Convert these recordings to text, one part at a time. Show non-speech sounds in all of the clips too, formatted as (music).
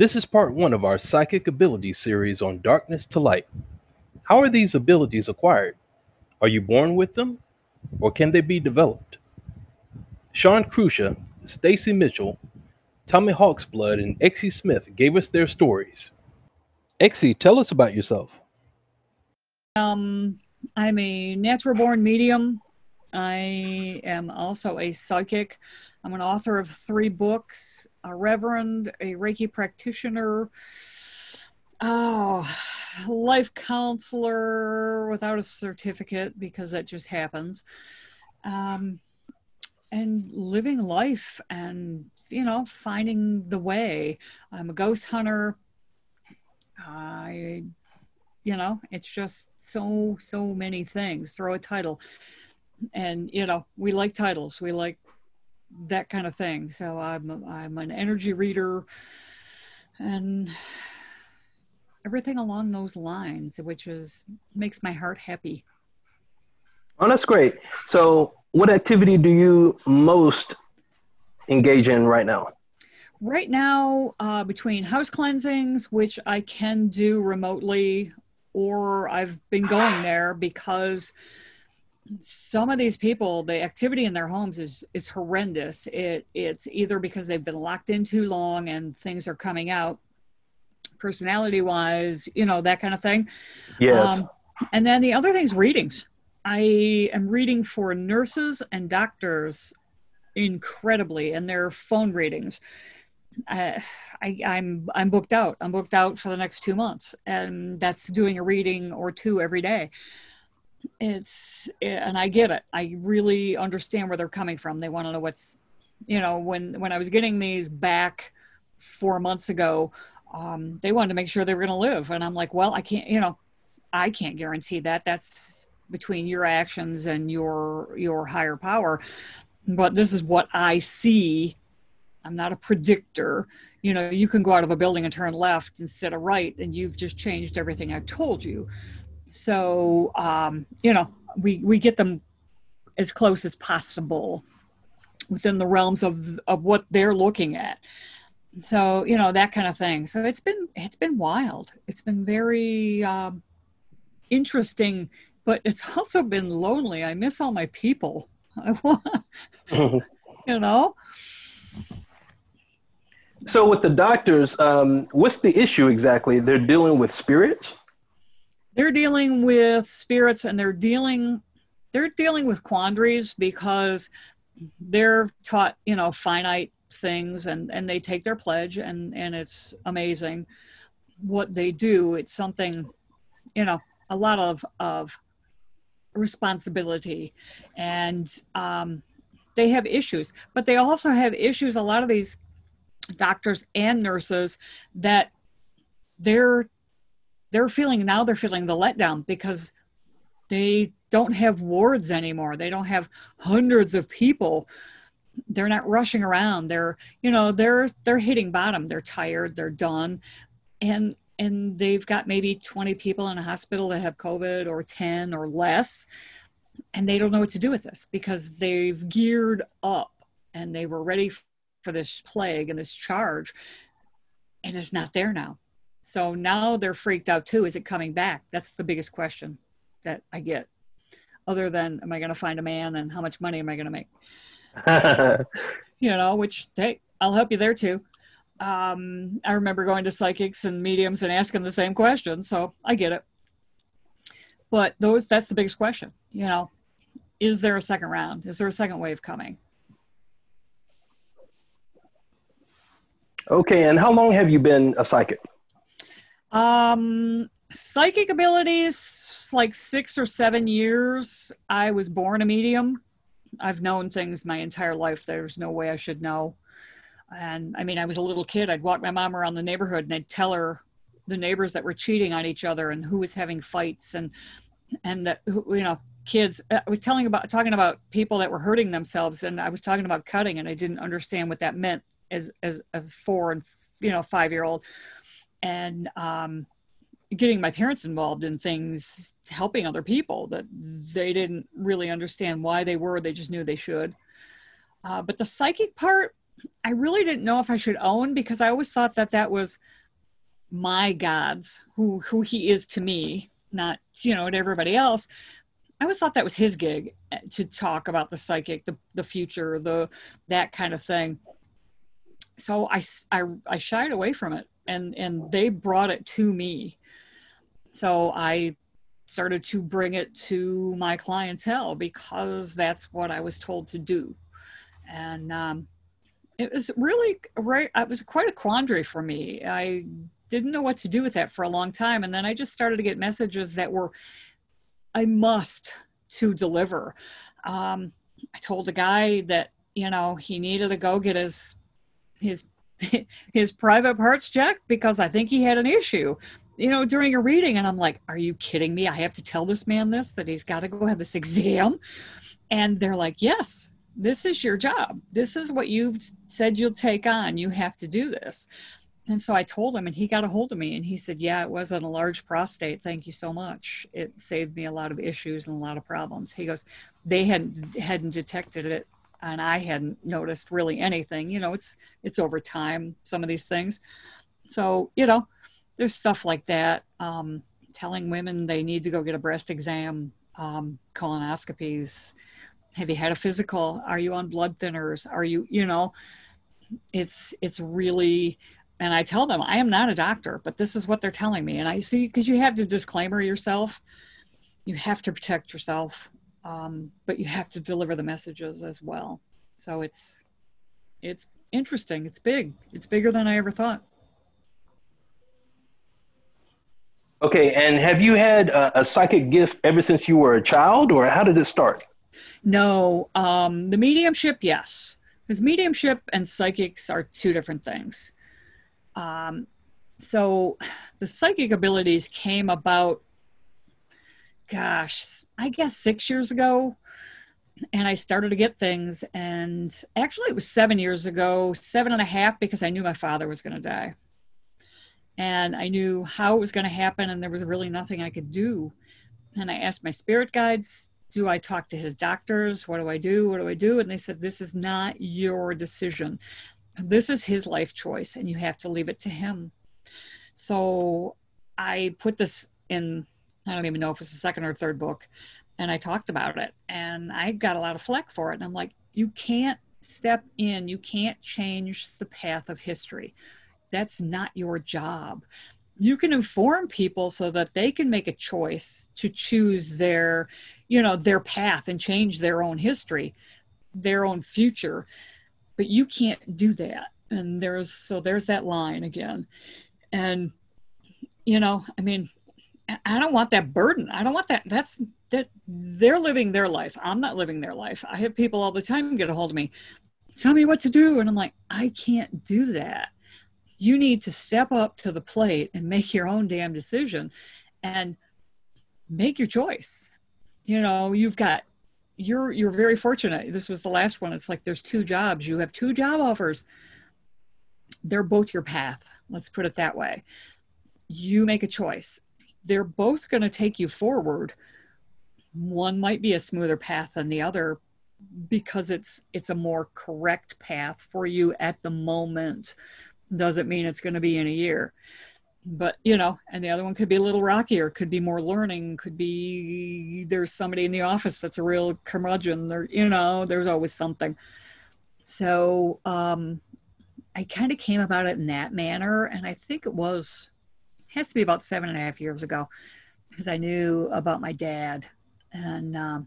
This is part one of our psychic abilities series on darkness to light. How are these abilities acquired? Are you born with them, or can they be developed? Sean Crucia, Stacy Mitchell, Tommy Hawksblood, and Exie Smith gave us their stories. Exie, tell us about yourself. Um, I'm a natural born medium. I am also a psychic. I'm an author of three books, a reverend, a Reiki practitioner, oh, life counselor without a certificate because that just happens. Um, and living life and, you know, finding the way. I'm a ghost hunter. I, you know, it's just so, so many things. Throw a title. And, you know, we like titles. We like that kind of thing. So I'm I'm an energy reader and everything along those lines, which is makes my heart happy. Oh, that's great. So, what activity do you most engage in right now? Right now, uh, between house cleansings, which I can do remotely, or I've been going there because some of these people the activity in their homes is is horrendous. It it's either because they've been locked in too long and things are coming out personality wise you know that kind of thing. Yes. Um, and then the other thing is readings. I am reading for nurses and doctors incredibly and their phone readings. Uh, I, I'm I'm booked out. I'm booked out for the next two months, and that's doing a reading or two every day it's and i get it. I really understand where they're coming from. They want to know what's you know when when i was getting these back four months ago um, they wanted to make sure they were going to live. And i'm like well i can't you know i can't guarantee that. That's between your actions and your your higher power. But this is what i see. I'm not a predictor. You know you can go out of a building and turn left instead of right and you've just changed everything i told you so um, you know we we get them as close as possible within the realms of of what they're looking at. So you know that kind of thing. So it's been it's been wild. It's been very um, interesting but it's (laughs) also been lonely. I miss all my people. (laughs) You know? So with the doctors um, what's the issue exactly? They're dealing with spirits they're dealing with spirits and they're dealing they're dealing with quandaries because they're taught you know finite things and and they take their pledge and and it's amazing what they do. It's something you know a lot of of responsibility and um, they have issues but they also have issues a lot of these doctors and nurses that they're they're feeling now they're feeling the letdown because they don't have wards anymore. They don't have hundreds of people. They're not rushing around. They're you know they're they're hitting bottom. They're tired. They're done. And and they've got maybe 20 people in a hospital that have covid or 10 or less and they don't know what to do with this because they've geared up and they were ready for this plague and this charge and it's not there now so now they're freaked out too. Is it coming back? That's the biggest question that I get. Other than, am I going to find a man and how much money am I going to make? (laughs) you know, which, hey, I'll help you there too. Um, I remember going to psychics and mediums and asking the same question. So I get it. But those, that's the biggest question. You know, is there a second round? Is there a second wave coming? Okay. And how long have you been a psychic? Um, psychic abilities, like six or seven years. I was born a medium. I've known things my entire life. There's no way I should know. And I mean, I was a little kid. I'd walk my mom around the neighborhood and I'd tell her the neighbors that were cheating on each other and who was having fights and and that you know kids i was telling about talking about people that were hurting themselves and i was talking about cutting and i didn't understand what that meant as as a four and you know five year old and um, getting my parents involved in things, helping other people that they didn't really understand why they were, they just knew they should. Uh, but the psychic part, I really didn't know if I should own because I always thought that that was my God's who who he is to me, not you know to everybody else. I always thought that was his gig eh, to talk about the psychic, the the future, the that kind of thing. So I I, I shied away from it, and and they brought it to me. So I started to bring it to my clientele because that's what I was told to do, and um, it was really right. It was quite a quandary for me. I didn't know what to do with that for a long time. And then I just started to get messages that were, I must to deliver. Um, I told a guy that, you know, he needed to go get his, his, (laughs) his private parts checked because I think he had an issue, you know, during a reading. And I'm like, are you kidding me? I have to tell this man this, that he's got to go have this exam. And they're like, yes, this is your job. This is what you've said you'll take on. You have to do this. And so I told him, and he got a hold of me and he said, Yeah, it wasn't a large prostate. Thank you so much. It saved me a lot of issues and a lot of problems. He goes, They hadn't hadn't detected it and I hadn't noticed really anything. You know, it's it's over time, some of these things. So, you know, there's stuff like that. Um, telling women they need to go get a breast exam, um, colonoscopies. Have you had a physical? Are you on blood thinners? Are you, you know, it's it's really and I tell them I am not a doctor, but this is what they're telling me. And I see because you have to disclaimer yourself, you have to protect yourself, um, but you have to deliver the messages as well. So it's it's interesting. It's big. It's bigger than I ever thought. Okay, and have you had a, a psychic gift ever since you were a child, or how did it start? No, um, the mediumship, yes, because mediumship and psychics are two different things. Um, so (sighs) the psychic abilities came about, gosh, I guess six years ago. And I started to get things. And actually, it was seven years ago, seven and a half, because I knew my father was going to die. And I knew how it was going to happen, and there was really nothing I could do. And I asked my spirit guides, do I talk to his doctors? What do I do? What do I do? And they said, This is not your decision this is his life choice and you have to leave it to him so i put this in i don't even know if it's the second or third book and i talked about it and i got a lot of flack for it and i'm like you can't step in you can't change the path of history. That's not your job. You can inform people so that they can make a choice to choose their you know their path and change their own history their own future but you can't do that. And there's so there's that line again. And you know i mean i don't want that burden i don't want that that's that they're living their life i'm not living their life i have people all the time get a hold of me tell me what to do and i'm like i can't do that you need to step up to the plate and make your own damn decision and make your choice you know you've got you're you're very fortunate. This was the last one. It's like there's two jobs. You have two job offers. They're both your path. Let's put it that way. You make a choice. They're both going to take you forward. One might be a smoother path than the other because it's it's a more correct path for you at the moment. Doesn't mean it's going to be in a year but you know and the other one could be a little rockier could be more learning could be there's somebody in the office that's a real curmudgeon there you know there's always something so um i kind of came about it in that manner and i think it was has to be about seven and a half years ago because i knew about my dad and um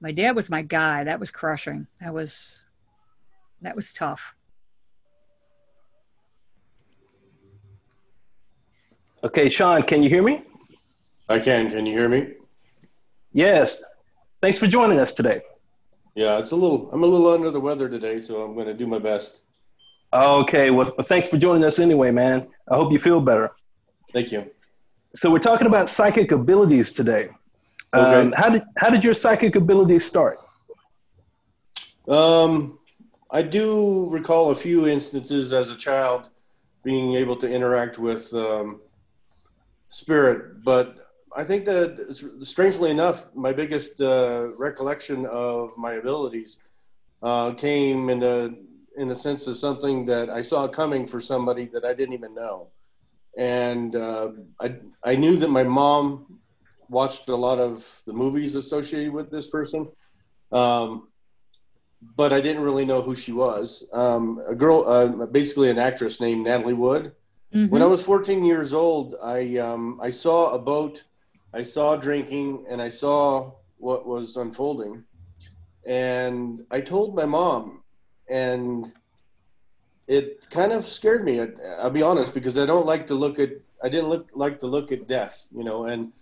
my dad was my guy that was crushing that was that was tough Okay, Sean, can you hear me? I can. Can you hear me? Yes. Thanks for joining us today. Yeah, it's a little. I'm a little under the weather today, so I'm going to do my best. Okay. Well, thanks for joining us anyway, man. I hope you feel better. Thank you. So we're talking about psychic abilities today. Okay. Um, how did how did your psychic abilities start? Um, I do recall a few instances as a child being able to interact with um, spirit. But I think that, strangely enough, my biggest uh, recollection of my abilities uh, came in the in the sense of something that I saw coming for somebody that I didn't even know. And uh, I, I knew that my mom watched a lot of the movies associated with this person. Um, but I didn't really know who she was. Um, a girl, uh, basically an actress named Natalie Wood. Mm-hmm. When I was 14 years old, I um, I saw a boat, I saw drinking, and I saw what was unfolding, and I told my mom, and it kind of scared me. I'll be honest because I don't like to look at I didn't look like to look at death, you know, and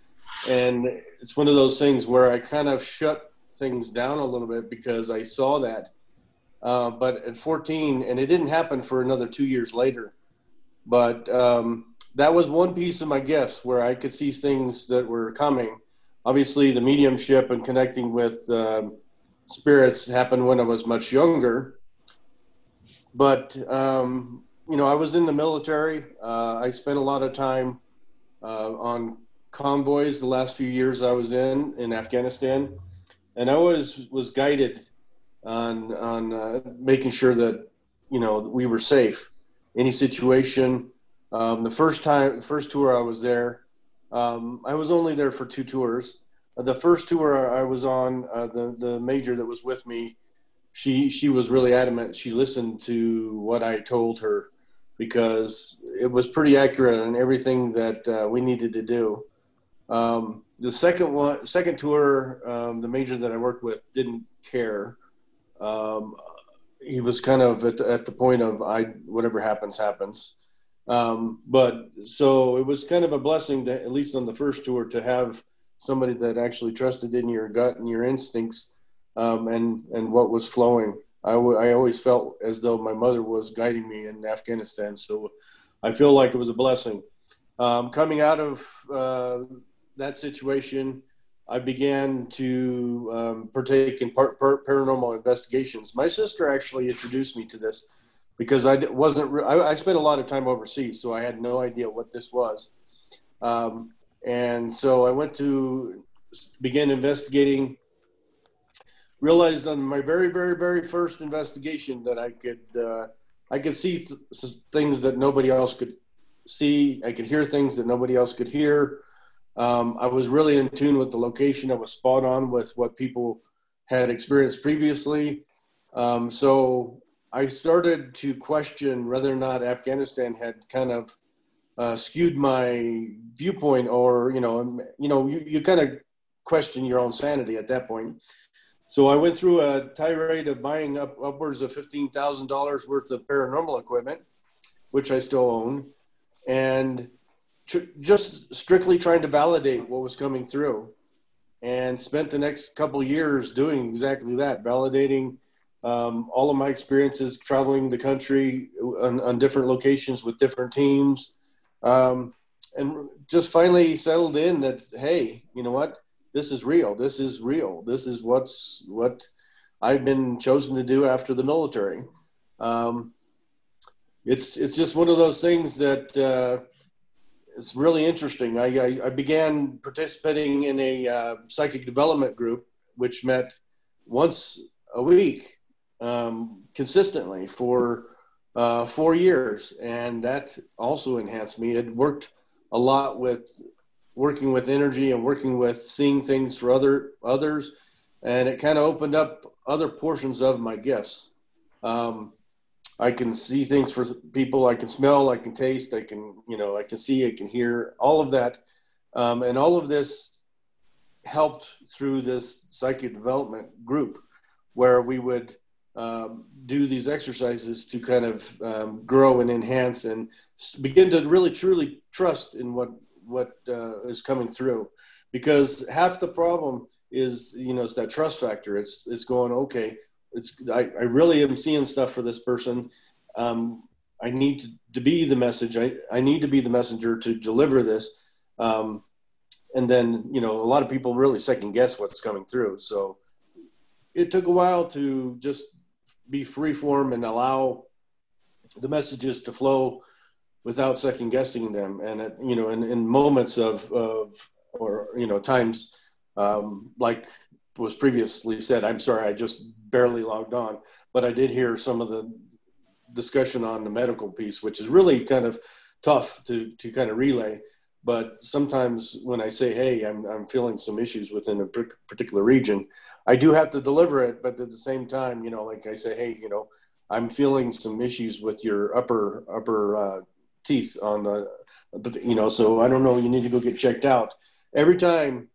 and it's one of those things where I kind of shut things down a little bit because I saw that. Uh, but at 14, and it didn't happen for another two years later. But um, that was one piece of my gifts where I could see things that were coming. Obviously, the mediumship and connecting with uh, spirits happened when I was much younger. But um, you know, I was in the military. Uh, I spent a lot of time uh, on convoys the last few years I was in in Afghanistan and I always was guided on on uh, making sure that you know we were safe. Any situation. Um, the first time, first tour I was there, um, I was only there for two tours. The first tour I was on, uh, the the major that was with me, she she was really adamant. She listened to what I told her because it was pretty accurate on everything that uh, we needed to do. Um, the second one, second tour, um, the major that I worked with didn't care. Um, he was kind of at the, at the point of I whatever happens happens. Um, but so it was kind of a blessing that at least on the first tour to have somebody that actually trusted in your gut and your instincts um, and and what was flowing. I, w- I always felt as though my mother was guiding me in Afghanistan, so I feel like it was a blessing. Um, coming out of uh, that situation, I began to um, partake in par- par- paranormal investigations. My sister actually introduced me to this because I wasn't. Re- I, I, spent a lot of time overseas, so I had no idea what this was. Um, and so I went to begin investigating. Realized on my very, very, very first investigation that I could uh, I could see th- things that nobody else could see. I could hear things that nobody else could hear. Um, I was really in tune with the location. I was spot on with what people had experienced previously. Um, so I started to question whether or not Afghanistan had kind of uh, skewed my viewpoint, or you know, you know, you, you kind of question your own sanity at that point. So I went through a tirade of buying up upwards of fifteen thousand dollars worth of paranormal equipment, which I still own, and tr- just strictly trying to validate what was coming through and spent the next couple years doing exactly that validating um, all of my experiences traveling the country on, on different locations with different teams um, and just finally settled in that hey you know what this is real this is real this is what's what i've been chosen to do after the military um, it's it's just one of those things that uh, it's really interesting. I, I, I began participating in a uh, psychic development group, which met once a week um, consistently for uh, four years, and that also enhanced me. It worked a lot with working with energy and working with seeing things for other others, and it kind of opened up other portions of my gifts. Um, I can see things for people. I can smell. I can taste. I can, you know, I can see. I can hear. All of that, um, and all of this helped through this psychic development group, where we would um, do these exercises to kind of um, grow and enhance and begin to really truly trust in what what uh, is coming through, because half the problem is you know it's that trust factor. It's it's going okay it's I, I really am seeing stuff for this person. Um, I need to, to be the message. I, I need to be the messenger to deliver this. Um, and then, you know, a lot of people really second guess what's coming through. So it took a while to just be free form and allow the messages to flow without second guessing them. And, it, you know, in, in moments of, of, or, you know, times um, like was previously said, I'm sorry, I just barely logged on, but I did hear some of the discussion on the medical piece, which is really kind of tough to to kind of relay. But sometimes when I say, "Hey, I'm I'm feeling some issues within a particular region," I do have to deliver it. But at the same time, you know, like I say, "Hey, you know, I'm feeling some issues with your upper upper uh, teeth on the, you know, so I don't know. You need to go get checked out." Every time,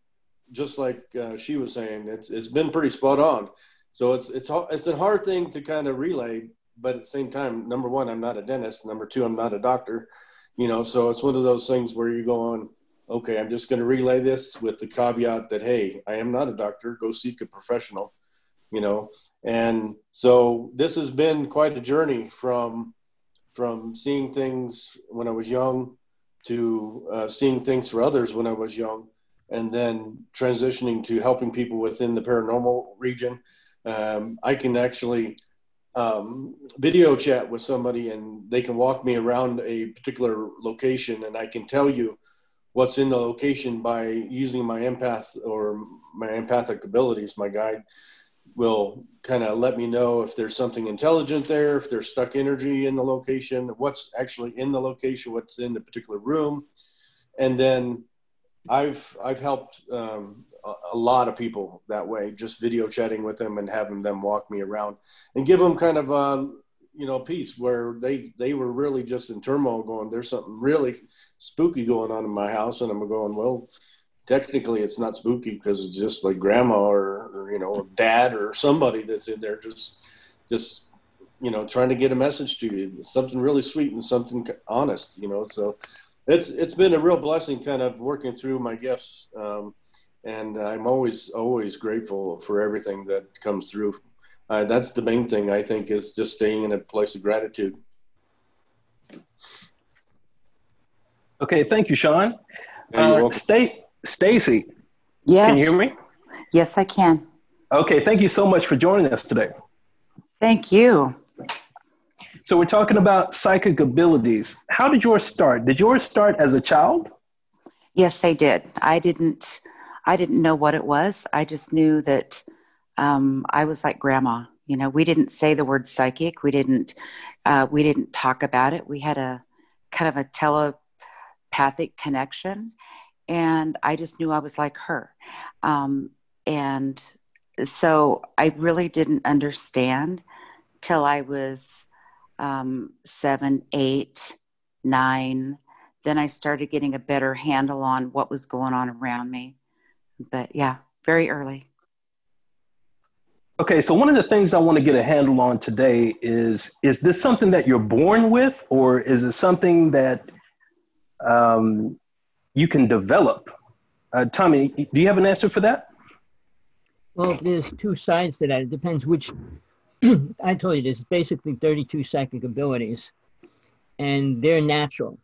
just like uh, she was saying, it's it's been pretty spot on. So it's it's it's a hard thing to kind of relay, but at the same time, number one, I'm not a dentist. Number two, I'm not a doctor. You know, so it's one of those things where you're going, okay, I'm just going to relay this with the caveat that hey, I am not a doctor. Go seek a professional. You know, and so this has been quite a journey from from seeing things when I was young to uh, seeing things for others when I was young, and then transitioning to helping people within the paranormal region um, I can actually um, video chat with somebody and they can walk me around a particular location and I can tell you what's in the location by using my empath or my empathic abilities. My guide will kind of let me know if there's something intelligent there, if there's stuck energy in the location, what's actually in the location, what's in the particular room. And then I've I've helped um, a lot of people that way, just video chatting with them and having them walk me around and give them kind of a, you know, piece where they, they were really just in turmoil going, there's something really spooky going on in my house. And I'm going, well, technically it's not spooky because it's just like grandma or, or, you know, dad or somebody that's in there just, just, you know, trying to get a message to you, something really sweet and something honest, you know, so it's, it's been a real blessing kind of working through my gifts. Um, and I'm always always grateful for everything that comes through. Uh, that's the main thing I think is just staying in a place of gratitude. Okay, thank you, Sean. Uh, Stay, Stacy. Yes. Can you hear me? Yes, I can. Okay, thank you so much for joining us today. Thank you. So we're talking about psychic abilities. How did yours start? Did yours start as a child? Yes, they did. I didn't I didn't know what it was. I just knew that um, I was like grandma. You know, we didn't say the word psychic. We didn't. Uh, we didn't talk about it. We had a kind of a telepathic connection, and I just knew I was like her. Um, and so I really didn't understand till I was um, seven, eight, nine. Then I started getting a better handle on what was going on around me but yeah, very early. Okay, so one of the things I want to get a handle on today is is this something that you're born with, or is it something that um, you can develop? Uh, Tommy, do you have an answer for that? Well, there's two sides to that. It depends which. (clears throat) I told you there's basically 32 psychic abilities, and they're natural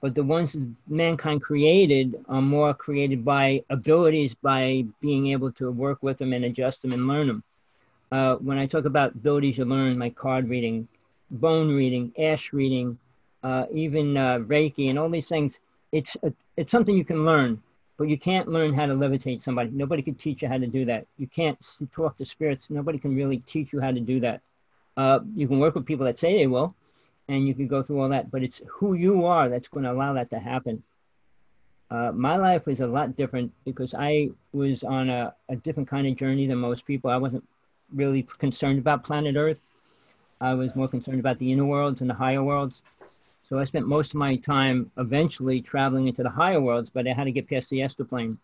but the ones that mankind created are more created by abilities by being able to work with them and adjust them and learn them. Uh, when I talk about abilities you learn, like card reading, bone reading, ash reading, uh, even uh, Reiki, and all these things, it's a, it's something you can learn, but you can't learn how to levitate somebody. Nobody can teach you how to do that. You can't talk to spirits. Nobody can really teach you how to do that. Uh, you can work with people that say they will, and you can go through all that, but it's who you are that's going to allow that to happen. Uh, my life was a lot different because I was on a, a different kind of journey than most people. I wasn't really concerned about planet Earth. I was more concerned about the inner worlds and the higher worlds. So I spent most of my time eventually traveling into the higher worlds, but I had to get past the astral plane.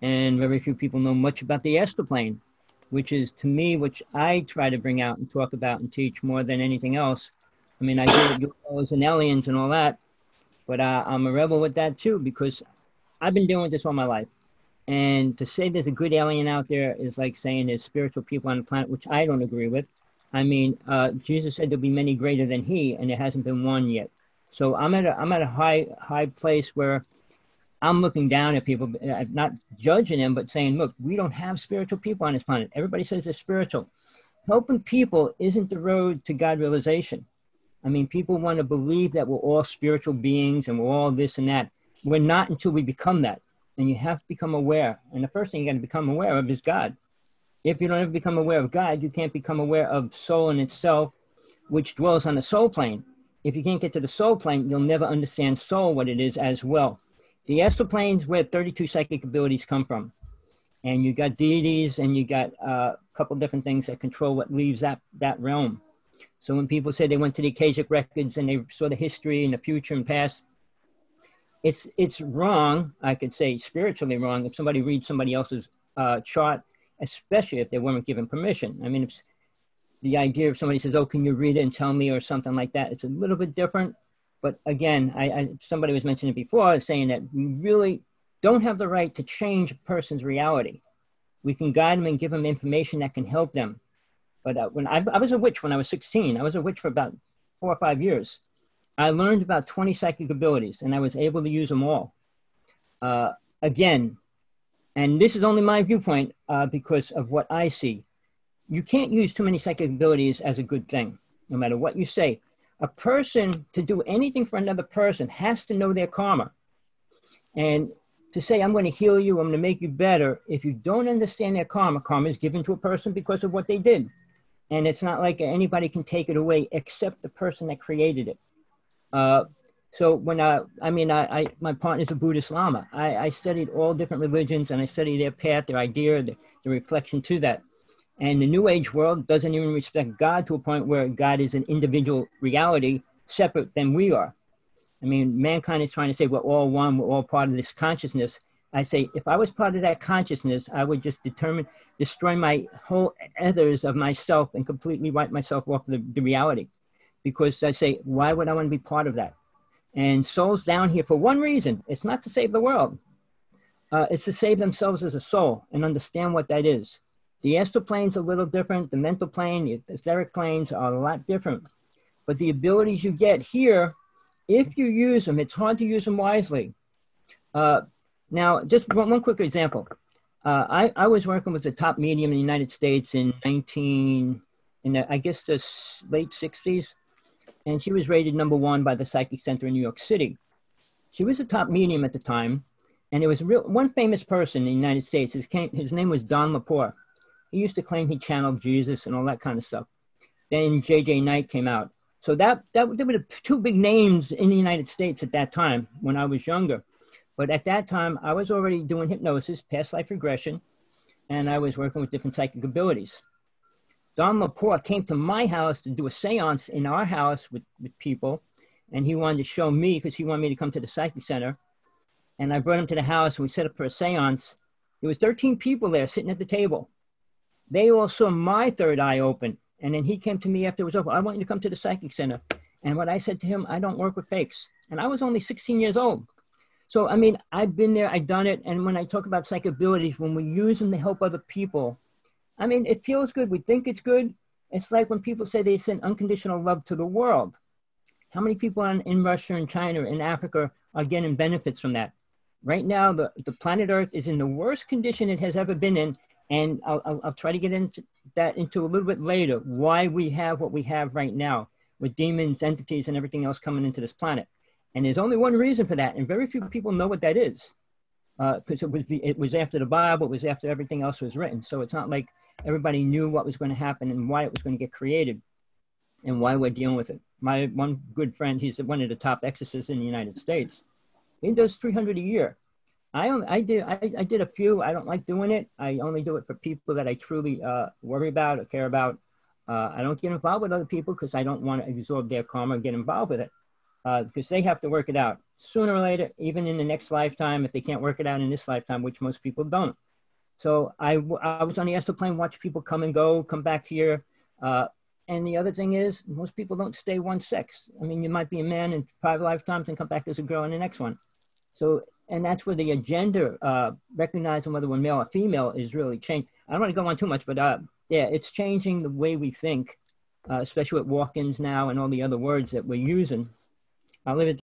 And very few people know much about the astral plane, which is to me, which I try to bring out and talk about and teach more than anything else, I mean, I do UFOs and aliens and all that, but uh, I'm a rebel with that too because I've been doing this all my life. And to say there's a good alien out there is like saying there's spiritual people on the planet, which I don't agree with. I mean, uh, Jesus said there'll be many greater than he, and there hasn't been one yet. So I'm at a I'm at a high high place where I'm looking down at people, uh, not judging them, but saying, look, we don't have spiritual people on this planet. Everybody says they're spiritual. Helping people isn't the road to God realization. I mean, people want to believe that we're all spiritual beings and we're all this and that. We're not until we become that. And you have to become aware. And the first thing you got to become aware of is God. If you don't ever become aware of God, you can't become aware of soul in itself, which dwells on the soul plane. If you can't get to the soul plane, you'll never understand soul, what it is as well. The astral planes where 32 psychic abilities come from. And you got deities and you got uh, a couple different things that control what leaves that, that realm. So when people say they went to the Akashic records and they saw the history and the future and past, it's it's wrong. I could say spiritually wrong if somebody reads somebody else's uh, chart, especially if they weren't given permission. I mean, it's the idea of somebody says, "Oh, can you read it and tell me?" or something like that, it's a little bit different. But again, I, I somebody was mentioning before, saying that we really don't have the right to change a person's reality. We can guide them and give them information that can help them. But uh, when I, I was a witch when I was 16, I was a witch for about four or five years. I learned about 20 psychic abilities and I was able to use them all. Uh, again, and this is only my viewpoint uh, because of what I see. You can't use too many psychic abilities as a good thing, no matter what you say. A person to do anything for another person has to know their karma. And to say, I'm going to heal you, I'm going to make you better, if you don't understand their karma, karma is given to a person because of what they did. And it's not like anybody can take it away except the person that created it. Uh, so when I, I mean, I, I, my partner's a Buddhist Lama. I, I studied all different religions and I studied their path, their idea, the, the reflection to that. And the New Age world doesn't even respect God to a point where God is an individual reality separate than we are. I mean, mankind is trying to say we're all one, we're all part of this consciousness. I say, if I was part of that consciousness, I would just determine, destroy my whole others of myself and completely wipe myself off the, the reality. Because I say, why would I want to be part of that? And souls down here for one reason it's not to save the world, uh, it's to save themselves as a soul and understand what that is. The astral plane's a little different, the mental plane, the etheric planes are a lot different. But the abilities you get here, if you use them, it's hard to use them wisely. Uh, now, just one, one quick example. Uh, I, I was working with the top medium in the United States in 19, in the, I guess the late 60s, and she was rated number one by the Psychic Center in New York City. She was a top medium at the time, and there was real, one famous person in the United States. His, came, his name was Don Lepore. He used to claim he channeled Jesus and all that kind of stuff. Then J.Z. Knight came out. So that, that there were two big names in the United States at that time when I was younger. But at that time, I was already doing hypnosis, past life regression, and I was working with different psychic abilities. Don Lepore came to my house to do a seance in our house with, with people, and he wanted to show me because he wanted me to come to the psychic center. And I brought him to the house, and we set up for a seance. There was 13 people there sitting at the table. They all saw my third eye open, and then he came to me after it was over. I want you to come to the psychic center. And what I said to him, I don't work with fakes. And I was only 16 years old. So, I mean, I've been there, I've done it. And when I talk about psychic abilities, when we use them to help other people, I mean, it feels good. We think it's good. It's like when people say they send unconditional love to the world. How many people in, Russia and China and Africa are getting benefits from that? Right now, the, the planet Earth is in the worst condition it has ever been in. And I'll, I'll, I'll try to get into that into a little bit later, why we have what we have right now with demons, entities, and everything else coming into this planet. And there's only one reason for that, and very few people know what that is, because uh, it was it was after the Bible, it was after everything else was written. So it's not like everybody knew what was going to happen and why it was going to get created, and why we're dealing with it. My one good friend, he's one of the top exorcists in the United States. He does 300 a year. I only, I did I, I did a few. I don't like doing it. I only do it for people that I truly uh, worry about or care about. Uh, I don't get involved with other people because I don't want to absorb their karma or get involved with it uh, because they have to work it out sooner or later, even in the next lifetime, if they can't work it out in this lifetime, which most people don't. So I, I was on the astral plane, watch people come and go, come back here. Uh, and the other thing is, most people don't stay one sex. I mean, you might be a man in five lifetimes and come back as a girl in the next one. So, and that's where the gender, uh, recognizing whether we're male or female, is really changed. I don't want to go on too much, but uh, yeah, it's changing the way we think, uh, especially with walk ins now and all the other words that we're using I'll leave it